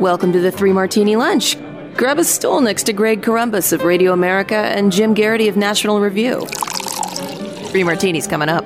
Welcome to the Three Martini Lunch. Grab a stool next to Greg Corombos of Radio America and Jim Geraghty of National Review. Three martinis coming up.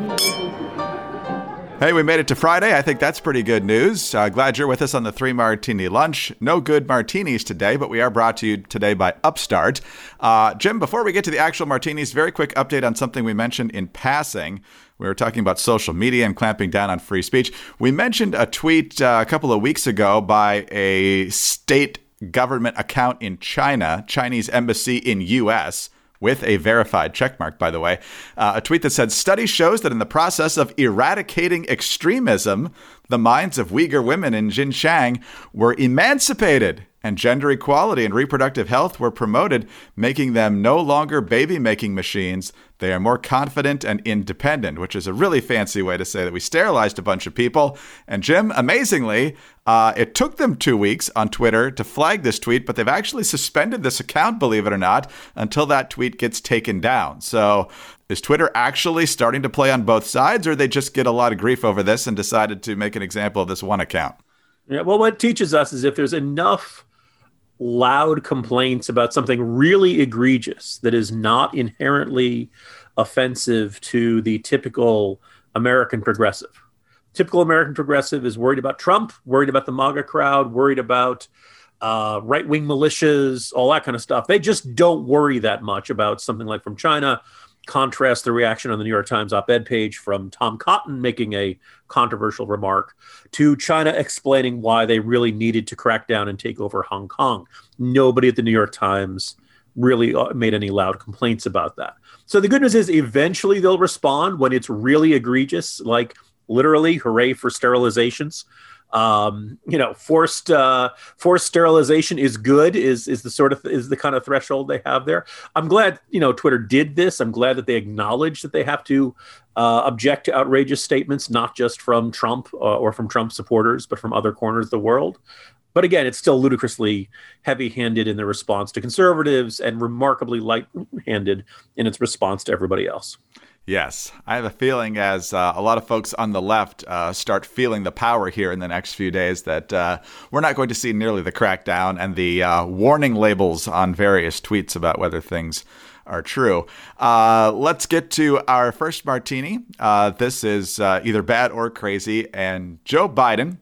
Hey, we made it to Friday. I think that's pretty good news. Uh, glad you're with us on the Three Martini Lunch. No good martinis today, but we are brought to you today by Upstart. Uh, Jim, before we get to the actual martinis, very quick update on something we mentioned in passing. We were talking about social media and clamping down on free speech. We mentioned a tweet uh, a couple of weeks ago by a state government account in China, Chinese embassy in U.S., with a verified checkmark, by the way. Uh, a tweet that said Study shows that in the process of eradicating extremism, the minds of Uyghur women in Xinjiang were emancipated and gender equality and reproductive health were promoted, making them no longer baby making machines. They are more confident and independent, which is a really fancy way to say that we sterilized a bunch of people. And Jim, amazingly, uh, it took them two weeks on Twitter to flag this tweet, but they've actually suspended this account, believe it or not, until that tweet gets taken down. So is Twitter actually starting to play on both sides, or they just get a lot of grief over this and decided to make an example of this one account? Yeah, well, what teaches us is if there's enough loud complaints about something really egregious that is not inherently offensive to the typical American progressive. Typical American progressive is worried about Trump, worried about the MAGA crowd, worried about uh, right wing militias, all that kind of stuff. They just don't worry that much about something like from China contrast the reaction on the New York Times op ed page from Tom Cotton making a controversial remark to China explaining why they really needed to crack down and take over Hong Kong. Nobody at the New York Times really uh, made any loud complaints about that. So the good news is eventually they'll respond when it's really egregious, like literally, hooray for sterilizations um, you know, forced uh, forced sterilization is good. Is is the sort of is the kind of threshold they have there. I'm glad you know Twitter did this. I'm glad that they acknowledge that they have to uh, object to outrageous statements, not just from Trump uh, or from Trump supporters, but from other corners of the world. But again, it's still ludicrously heavy-handed in the response to conservatives and remarkably light-handed in its response to everybody else. Yes, I have a feeling as uh, a lot of folks on the left uh, start feeling the power here in the next few days that uh, we're not going to see nearly the crackdown and the uh, warning labels on various tweets about whether things are true. Uh, let's get to our first martini. Uh, this is either bad or crazy, and Joe Biden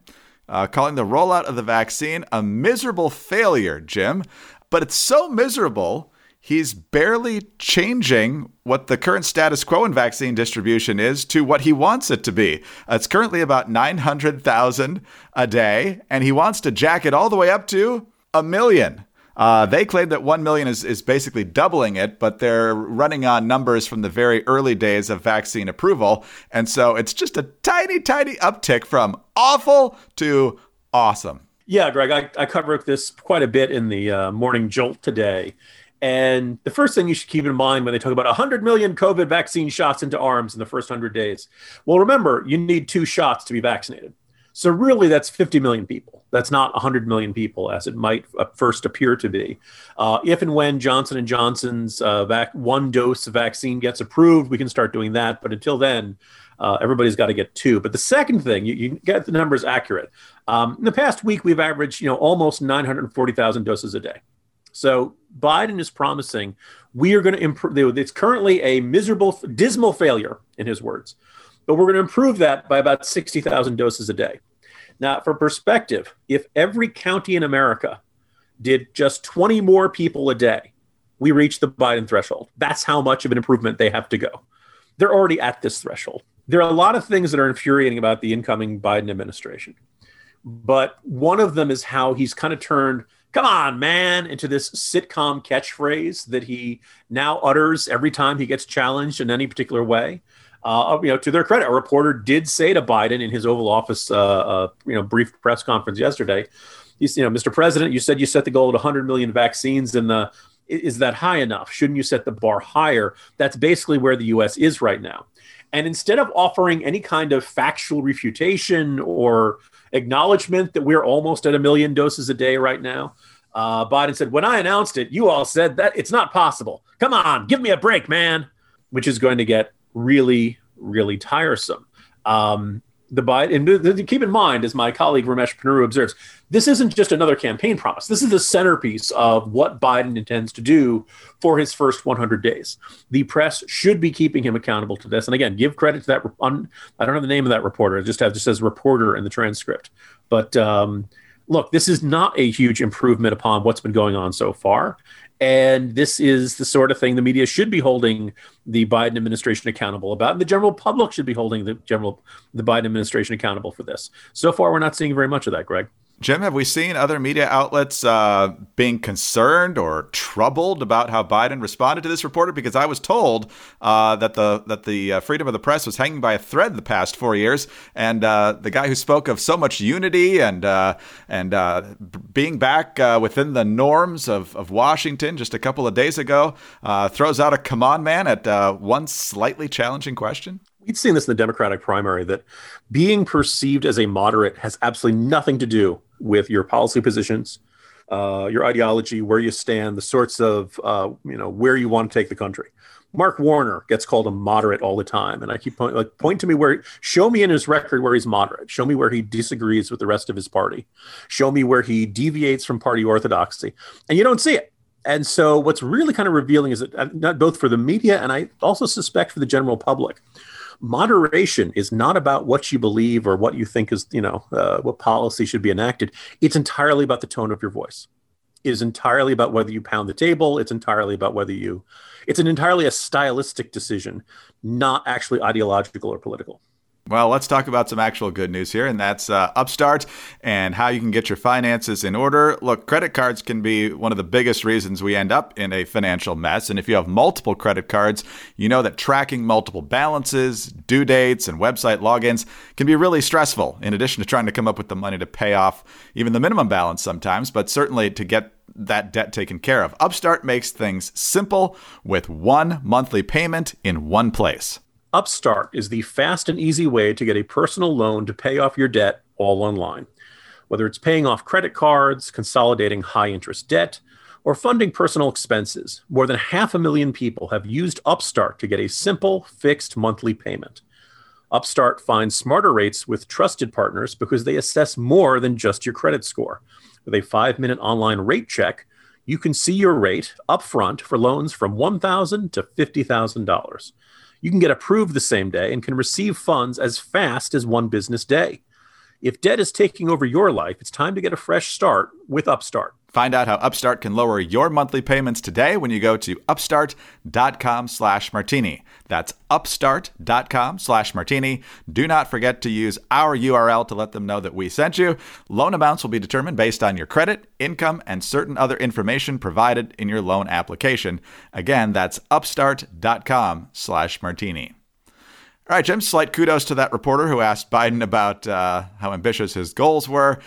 calling the rollout of the vaccine a miserable failure, Jim. But it's so miserable he's barely changing what the current status quo in vaccine distribution is to what he wants it to be. it's currently about 900,000 a day, and he wants to jack it all the way up to a million. Uh, they claim that 1 million is, is basically doubling it, but they're running on numbers from the very early days of vaccine approval. And so it's just a tiny, tiny uptick from awful to awesome. Yeah, Greg, I, I covered this quite a bit in the uh, morning jolt today. And the first thing you should keep in mind when they talk about 100 million COVID vaccine shots into arms in the first 100 days, well, remember, you need two shots to be vaccinated. So, really, that's 50 million people. That's not 100 million people, as it might first appear to be. Uh, if and when Johnson and Johnson's uh, vac- one dose vaccine gets approved, we can start doing that. But until then, uh, everybody's got to get two. But the second thing, you, you get the numbers accurate. Um, in the past week, we've averaged, you know, almost 940,000 doses a day. So Biden is promising we are going to improve. It's currently a miserable, dismal failure, in his words, but we're going to improve that by about 60,000 doses a day. Now, for perspective, if every county in America did just 20 more people a day, we reach the Biden threshold. That's how much of an improvement they have to go. They're already at this threshold. There are a lot of things that are infuriating about the incoming Biden administration. But one of them is how he's kind of turned come on, man, into this sitcom catchphrase that he now utters every time he gets challenged in any particular way. Uh, you know, to their credit, a reporter did say to Biden in his Oval Office, uh, uh, you know, brief press conference yesterday, you know, Mr. President, you said you set the goal at 100 million vaccines, and the is that high enough? Shouldn't you set the bar higher? That's basically where the U.S. is right now. And instead of offering any kind of factual refutation or acknowledgement that we're almost at a million doses a day right now. Uh, Biden said, When I announced it, you all said that it's not possible. Come on, give me a break, man, which is going to get really, really tiresome. Um, the Biden, and keep in mind, as my colleague Ramesh Ponnuru observes, this isn't just another campaign promise. This is the centerpiece of what Biden intends to do for his first 100 days. The press should be keeping him accountable to this. And again, give credit to that. Un, I don't know the name of that reporter. It just have just says reporter in the transcript. But um, look, this is not a huge improvement upon what's been going on so far. And this is the sort of thing the media should be holding the Biden administration accountable about. And the general public should be holding the general the Biden administration accountable for this. So far, we're not seeing very much of that, Greg. Jim, have we seen other media outlets uh, being concerned or troubled about how Biden responded to this reporter? Because I was told uh, that the that the uh, freedom of the press was hanging by a thread the past four years, and uh, the guy who spoke of so much unity and uh, and uh, being back within the norms of, of Washington just a couple of days ago throws out a command man at one slightly challenging question we'd seen this in the Democratic primary that being perceived as a moderate has absolutely nothing to do with your policy positions, uh, your ideology, where you stand, the sorts of uh, you know where you want to take the country. Mark Warner gets called a moderate all the time, and I keep point, like point to me where show me in his record where he's moderate. Show me where he disagrees with the rest of his party. Show me where he deviates from party orthodoxy, and you don't see it. And so, what's really kind of revealing is that uh, not both for the media and I also suspect for the general public, moderation is not about what you believe or what you think is, you know, uh, what policy should be enacted. It's entirely about the tone of your voice. It is entirely about whether you pound the table. It's entirely about whether you, it's an entirely a stylistic decision, not actually ideological or political. Well, let's talk about some actual good news here, and that's uh, Upstart and how you can get your finances in order. Look, credit cards can be one of the biggest reasons we end up in a financial mess. And if you have multiple credit cards, you know that tracking multiple balances, due dates, and website logins can be really stressful, in addition to trying to come up with the money to pay off even the minimum balance sometimes, but certainly to get that debt taken care of. Upstart makes things simple with one monthly payment in one place. Upstart is the fast and easy way to get a personal loan to pay off your debt all online. Whether it's paying off credit cards, consolidating high interest debt, or funding personal expenses, more than half a million people have used Upstart to get a simple, fixed monthly payment. Upstart finds smarter rates with trusted partners because they assess more than just your credit score. With a five minute online rate check, you can see your rate upfront for loans from 1,000 to $50,000 you can get approved the same day and can receive funds as fast as one business day. If debt is taking over your life, it's time to get a fresh start with Upstart. Find out how Upstart can lower your monthly payments today when you go to upstart.com slash martini. That's upstart.com slash martini. Do not forget to use our URL to let them know that we sent you. Loan amounts will be determined based on your credit, income, and certain other information provided in your loan application. Again, that's upstart.com slash martini. All right, Jim, slight kudos to that reporter who asked Biden about uh, how ambitious his goals were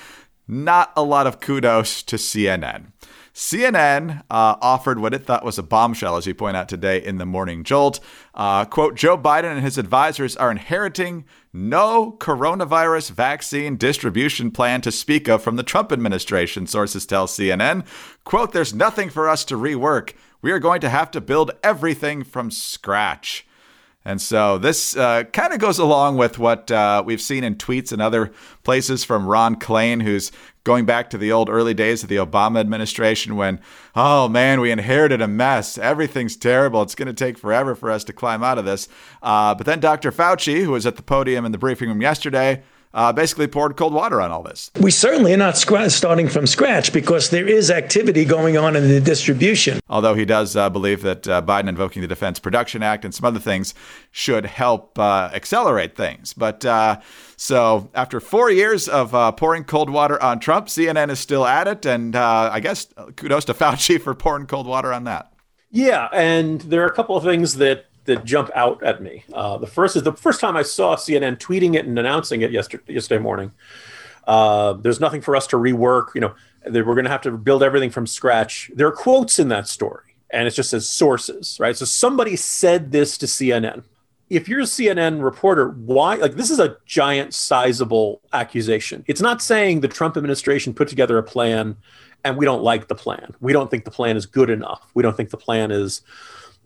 not a lot of kudos to CNN. CNN uh, offered what it thought was a bombshell, as you point out today in the Morning Jolt. Uh, quote Joe Biden and his advisors are inheriting no coronavirus vaccine distribution plan to speak of from the Trump administration, sources tell CNN. Quote, there's nothing for us to rework. We are going to have to build everything from scratch. And so this uh, kind of goes along with what uh, we've seen in tweets and other places from Ron Klain, who's going back to the old early days of the Obama administration when, oh man, we inherited a mess. Everything's terrible. It's going to take forever for us to climb out of this. Uh, but then Dr. Fauci, who was at the podium in the briefing room yesterday, uh, basically poured cold water on all this. We certainly are not starting from scratch because there is activity going on in the distribution. Although he does uh, believe that uh, Biden invoking the Defense Production Act and some other things should help uh, accelerate things. But uh, so after four years of uh, pouring cold water on Trump, CNN is still at it. And I guess kudos to Fauci for pouring cold water on that. Yeah. And there are a couple of things that that jump out at me. Uh, the first is the first time I saw CNN tweeting it and announcing it yesterday, yesterday morning. Uh, there's nothing for us to rework. You know, we're going to have to build everything from scratch. There are quotes in that story, and it just says sources, right? So somebody said this to CNN. If you're a CNN reporter, why? Like, this is a giant, sizable accusation. It's not saying the Trump administration put together a plan and we don't like the plan. We don't think the plan is good enough. We don't think the plan is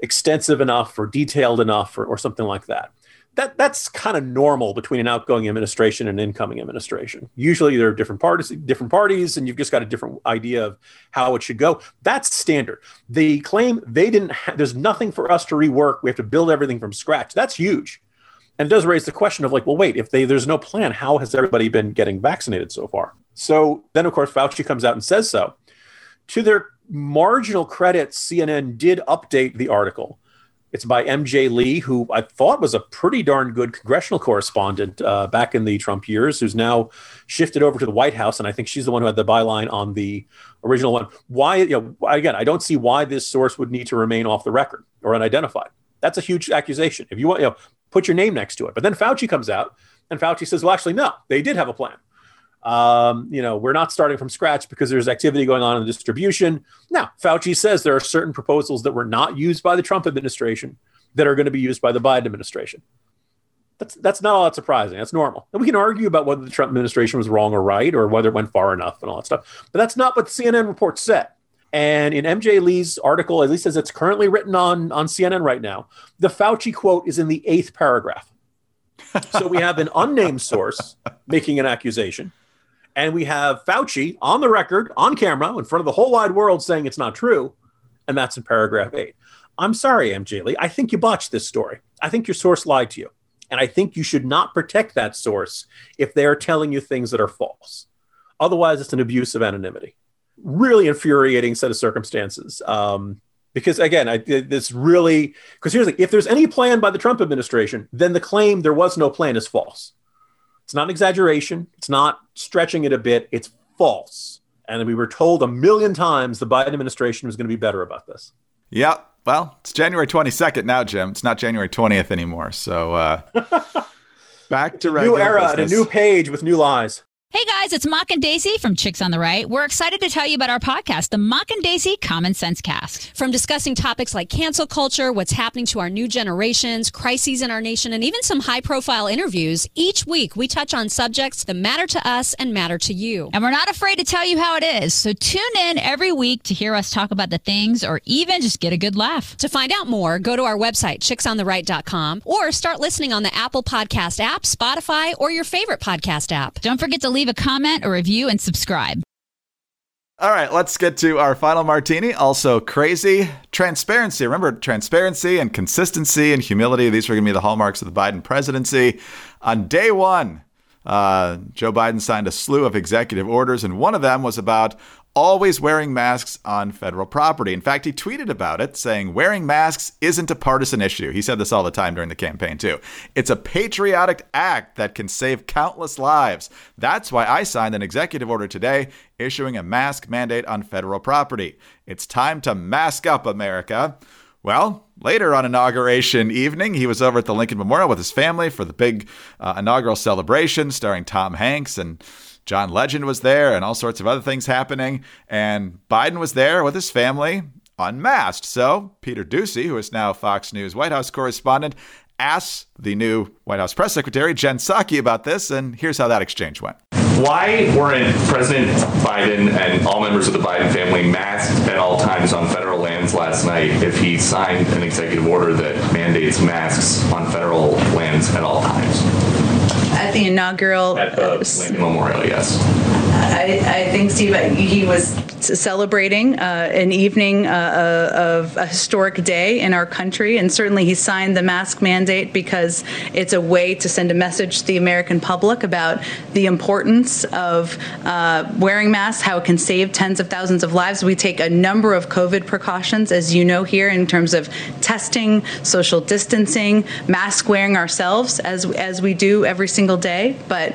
extensive enough or detailed enough or, or something like that. that that's kind of normal between an outgoing administration and an incoming administration. Usually there are different parties, different parties, and you've just got a different idea of how it should go. That's standard. The claim they didn't. Ha- there's nothing for us to rework. We have to build everything from scratch. That's huge, and it does raise the question of like, well, wait, if they, there's no plan, how has everybody been getting vaccinated so far? So then, of course, Fauci comes out and says so. To their marginal credit, CNN did update the article it's by MJ Lee, who I thought was a pretty darn good congressional correspondent uh, back in the Trump years, who's now shifted over to the White House. And I think she's the one who had the byline on the original one. Why, you know, again, I don't see why this source would need to remain off the record or unidentified. That's a huge accusation. If you want, you know, put your name next to it. But then Fauci comes out and Fauci says, well, actually, no, they did have a plan. Um, you know, we're not starting from scratch because there's activity going on in the distribution. Now, Fauci says there are certain proposals that were not used by the Trump administration that are going to be used by the Biden administration. That's that's not all that surprising. That's normal. And we can argue about whether the Trump administration was wrong or right, or whether it went far enough and all that stuff. But that's not what the CNN report said. And in MJ Lee's article, at least as it's currently written on, on CNN right now, the Fauci quote is in the eighth paragraph. so we have an unnamed source making an accusation and we have Fauci on the record, on camera, in front of the whole wide world saying it's not true. And that's in paragraph eight. I'm sorry, MJ Lee. I think you botched this story. I think your source lied to you. And I think you should not protect that source if they're telling you things that are false. Otherwise, it's an abuse of anonymity. Really infuriating set of circumstances. Um, because again, I, this really, because here's the, if there's any plan by the Trump administration, then the claim there was no plan is false. It's not an exaggeration. It's not stretching it a bit. It's false. And we were told a million times the Biden administration was going to be better about this. Yeah. Well, it's January 22nd now, Jim. It's not January 20th anymore. So uh, back to new era business. and a new page with new lies. Hey guys, it's Mock and Daisy from Chicks on the Right. We're excited to tell you about our podcast, the Mock and Daisy Common Sense Cast. From discussing topics like cancel culture, what's happening to our new generations, crises in our nation, and even some high profile interviews, each week we touch on subjects that matter to us and matter to you. And we're not afraid to tell you how it is. So tune in every week to hear us talk about the things or even just get a good laugh. To find out more, go to our website, chicksontheright.com, or start listening on the Apple Podcast app, Spotify, or your favorite podcast app. Don't forget to leave leave a comment, a review, and subscribe. All right, let's get to our final martini. Also, crazy transparency. Remember, transparency and consistency and humility. These are going to be the hallmarks of the Biden presidency. On day one, uh, Joe Biden signed a slew of executive orders, and one of them was about always wearing masks on federal property. In fact, he tweeted about it, saying, Wearing masks isn't a partisan issue. He said this all the time during the campaign, too. It's a patriotic act that can save countless lives. That's why I signed an executive order today issuing a mask mandate on federal property. It's time to mask up, America. Well, later on inauguration evening, he was over at the Lincoln Memorial with his family for the big uh, inaugural celebration starring Tom Hanks and John Legend was there and all sorts of other things happening. And Biden was there with his family unmasked. So Peter Doocy, who is now Fox News White House correspondent, asked the new White House press secretary, Jen Psaki, about this. And here's how that exchange went. Why weren't President Biden and all members of the Biden family masked at all times on federal lands last night if he signed an executive order that mandates masks on federal lands at all times? At the inaugural. At the uh, Lincoln Memorial, yes. I, I think, Steve, he was celebrating uh, an evening uh, uh, of a historic day in our country, and certainly he signed the mask mandate because it's a way to send a message to the American public about the importance of uh, wearing masks, how it can save tens of thousands of lives. We take a number of COVID precautions, as you know here, in terms of testing, social distancing, mask wearing ourselves, as as we do every single day. But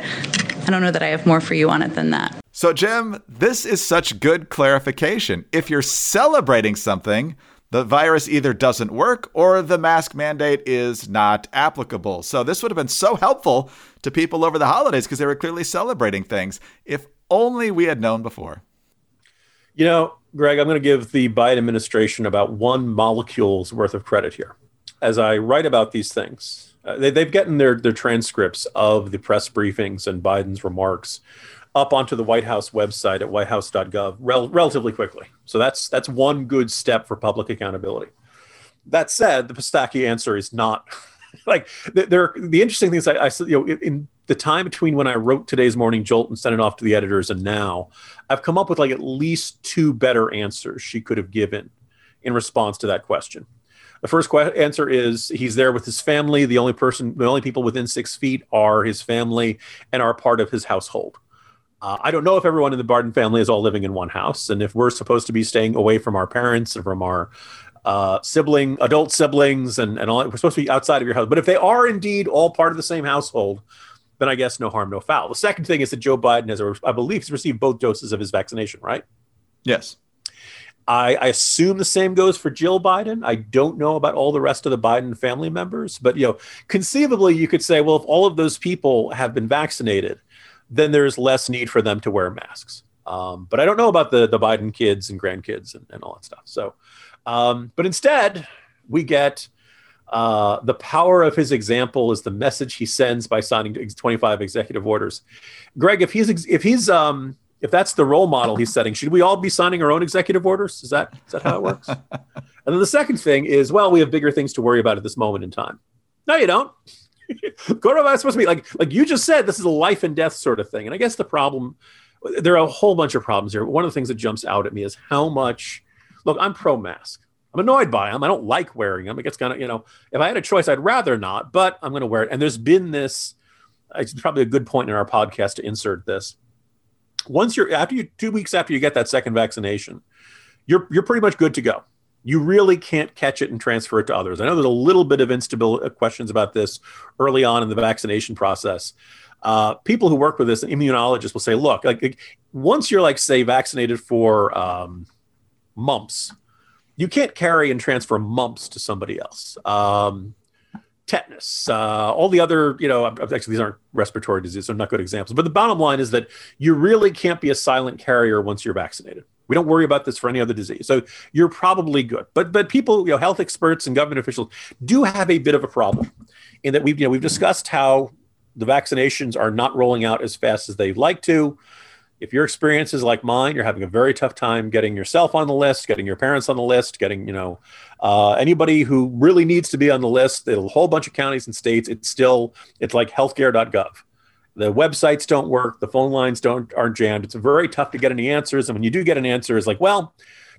I don't know that I have more for you on it than that. So, Jim, this is such good clarification. If you're celebrating something, the virus either doesn't work or the mask mandate is not applicable. So, this would have been so helpful to people over the holidays because they were clearly celebrating things. If only we had known before. You know, Greg, I'm going to give the Biden administration about one molecule's worth of credit here. As I write about these things, uh, they, they've gotten their, their transcripts of the press briefings and Biden's remarks up onto the White House website at whitehouse.gov rel- relatively quickly. So that's that's one good step for public accountability. That said, the Psaki answer is not like there, the interesting things I, I you know, in the time between when I wrote today's morning jolt and sent it off to the editors and now, I've come up with like at least two better answers she could have given in response to that question. The first que- answer is he's there with his family. The only person, the only people within six feet are his family and are part of his household. Uh, I don't know if everyone in the Biden family is all living in one house, and if we're supposed to be staying away from our parents and from our uh, sibling, adult siblings, and, and all. We're supposed to be outside of your house. But if they are indeed all part of the same household, then I guess no harm, no foul. The second thing is that Joe Biden has, I believe, he's received both doses of his vaccination, right? Yes. I, I, assume the same goes for Jill Biden. I don't know about all the rest of the Biden family members, but you know, conceivably, you could say, well, if all of those people have been vaccinated, then there's less need for them to wear masks. Um, but I don't know about the the Biden kids and grandkids and, and all that stuff. So um, but instead, we get uh, the power of his example is the message he sends by signing 25 executive orders. Greg, if he's if he's um, if that's the role model he's setting, should we all be signing our own executive orders? Is that is that how it works? and then the second thing is, well, we have bigger things to worry about at this moment in time. No, you don't. Coronavirus supposed to be like like you just said. This is a life and death sort of thing. And I guess the problem there are a whole bunch of problems here. One of the things that jumps out at me is how much look, I'm pro mask. I'm annoyed by them. I don't like wearing them. It gets kind of, you know, if I had a choice, I'd rather not, but I'm going to wear it. And there's been this, it's probably a good point in our podcast to insert this. Once you're, after you, two weeks after you get that second vaccination, you're, you're pretty much good to go. You really can't catch it and transfer it to others. I know there's a little bit of instability uh, questions about this early on in the vaccination process. Uh, people who work with this, immunologists will say, look, like, like once you're like, say, vaccinated for, um, mumps. You can't carry and transfer mumps to somebody else. Um, tetanus, uh, all the other, you know, actually these aren't respiratory diseases, so not good examples. But the bottom line is that you really can't be a silent carrier once you're vaccinated. We don't worry about this for any other disease, so you're probably good. But but people, you know, health experts and government officials do have a bit of a problem in that we've you know we've discussed how the vaccinations are not rolling out as fast as they'd like to if your experience is like mine, you're having a very tough time getting yourself on the list, getting your parents on the list, getting you know uh, anybody who really needs to be on the list. A whole bunch of counties and states. It's still it's like healthcare.gov. The websites don't work. The phone lines don't aren't jammed. It's very tough to get any answers. And when you do get an answer, it's like, well,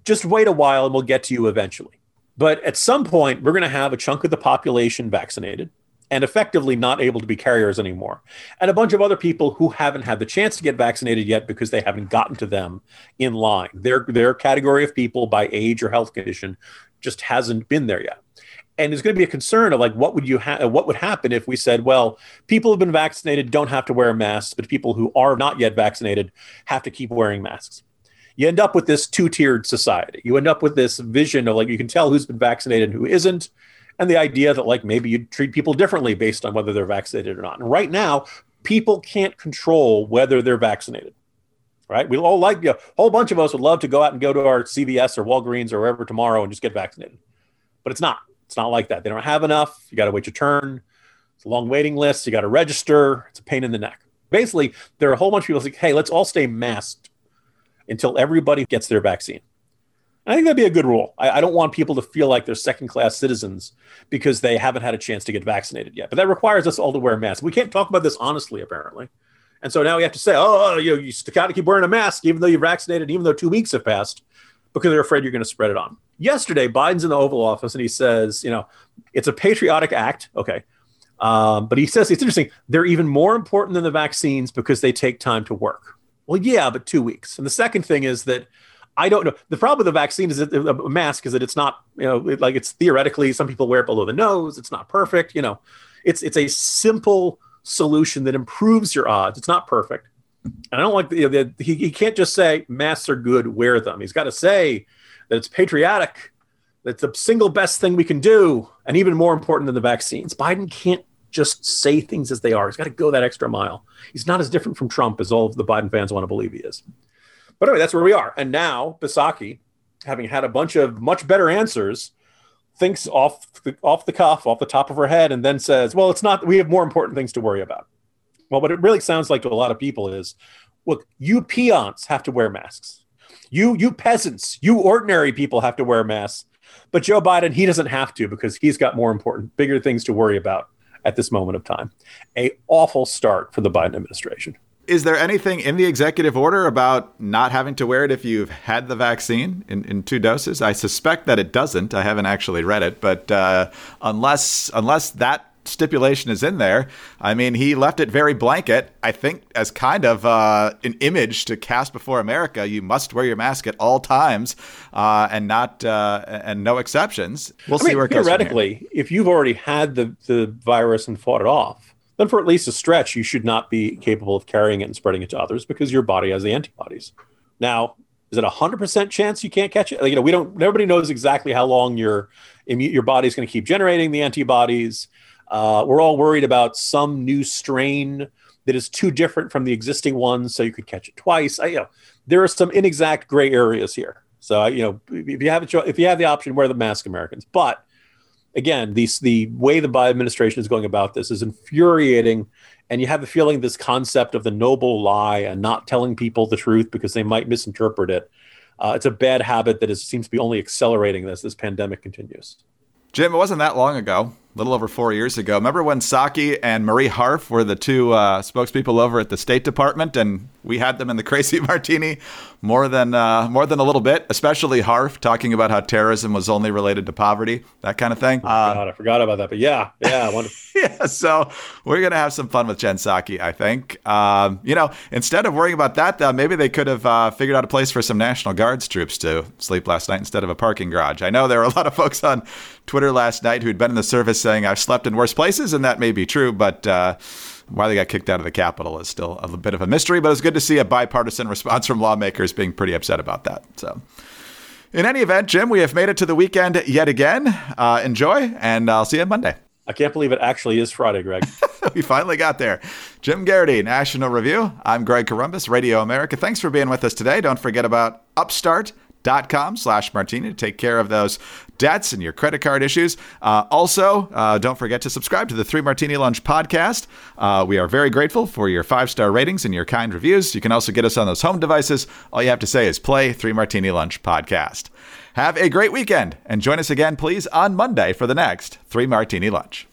just wait a while and we'll get to you eventually. But at some point, we're going to have a chunk of the population vaccinated and effectively not able to be carriers anymore. And a bunch of other people who haven't had the chance to get vaccinated yet because they haven't gotten to them in line. Their their category of people by age or health condition just hasn't been there yet. And there's going to be a concern of like what would you ha- what would happen if we said, well, people who've been vaccinated don't have to wear masks, but people who are not yet vaccinated have to keep wearing masks. You end up with this two-tiered society. You end up with this vision of like you can tell who's been vaccinated and who isn't and the idea that like maybe you'd treat people differently based on whether they're vaccinated or not. And right now, people can't control whether they're vaccinated. Right? We all like you know, a whole bunch of us would love to go out and go to our CVS or Walgreens or wherever tomorrow and just get vaccinated. But it's not. It's not like that. They don't have enough. You got to wait your turn. It's a long waiting list. You got to register. It's a pain in the neck. Basically, there are a whole bunch of people like, hey, let's all stay masked until everybody gets their vaccine. I think that'd be a good rule. I, I, don't want people to feel like they're second class citizens because they haven't had a chance to get vaccinated yet. But that requires us all to wear masks. We can't talk about this honestly, apparently. And so now we have to say, oh, you know, you got to keep wearing a mask even though you're vaccinated, even though two weeks have passed, because they're afraid you're going to spread it on. Yesterday, Biden's in the Oval Office and he says, you know, it's a patriotic act. Okay. Um, but he says it's interesting. They're even more important than the vaccines because they take time to work. Well, yeah, but two weeks. And the second thing is that I don't know. The problem with the vaccine is that uh, a mask is that it's not, you know, like it's theoretically some people wear it below the nose. It's not perfect. You know, it's it's a simple solution that improves your odds. It's not perfect. And I don't like the, the he, he can't just say masks are good, wear them. He's got to say that it's patriotic. That's the single best thing we can do, and even more important than the vaccines. Biden can't just say things as they are. He's got to go that extra mile. He's not as different from Trump as all of the Biden fans want to believe he is. But anyway, that's where we are. And now Psaki, having had a bunch of much better answers, thinks off the, off the cuff, off the top of her head, and then says, "Well, it's not. We have more important things to worry about." Well, what it really sounds like to a lot of people is, look, you peons have to wear masks. You you peasants, you ordinary people have to wear masks. But Joe Biden, he doesn't have to because he's got more important, bigger things to worry about at this moment of time. A awful start for the Biden administration. Is there anything in the executive order about not having to wear it if you've had the vaccine in, in two doses? I suspect that it doesn't. I haven't actually read it, but uh, unless unless that stipulation is in there. I mean, he left it very blanket, I think, as kind of uh, an image to cast before America. You must wear your mask at all times, uh, and not uh, and no exceptions. We'll I see mean, where it goes. Theoretically, if you've already had the, the virus and fought it off, then for at least a stretch, you should not be capable of carrying it and spreading it to others because your body has the antibodies. Now, is it a hundred percent chance you can't catch it? Like, you know, we don't. Nobody knows exactly how long your your body's going to keep generating the antibodies. Uh, we're all worried about some new strain that is too different from the existing ones, so you could catch it twice. I, you know, there are some inexact gray areas here. So you know, if you have a, if you have the option, wear the mask, Americans. But again, these the way the Biden administration is going about this is infuriating, and you have the feeling this concept of the noble lie and not telling people the truth because they might misinterpret it. Uh, it's a bad habit that is, seems to be only accelerating as this pandemic continues. Jim, it wasn't that long ago a little over four years ago. Remember when Psaki and Marie Harf were the two uh, spokespeople over at the State Department, and we had them in the crazy martini more than uh, more than a little bit, especially Harf talking about how terrorism was only related to poverty, that kind of thing. Uh, God, I forgot about that, but yeah, yeah, yeah. So we're gonna have some fun with Jen Psaki, I think. Um, you know, instead of worrying about that, uh, maybe they could have uh, figured out a place for some National Guards troops to sleep last night instead of a parking garage. I know there were a lot of folks on Twitter last night who'd been in the service saying I've slept in worse places, and that may be true, but. Uh, why they got kicked out of the Capitol is still a bit of a mystery, but it's good to see a bipartisan response from lawmakers being pretty upset about that. So, in any event, Jim, we have made it to the weekend yet again. Uh, enjoy, and I'll see you on Monday. I can't believe it actually is Friday, Greg. we finally got there. Jim Geraghty, National Review. I'm Greg Corombos, Radio America. Thanks for being with us today. Don't forget about Upstart dot com slash martini to take care of those debts and your credit card issues. Uh, also uh, don't forget to subscribe to the three martini lunch podcast. Uh, we are very grateful for your five star ratings and your kind reviews. You can also get us on those home devices. All you have to say is play three martini lunch podcast. Have a great weekend and join us again please on monday for the next three martini lunch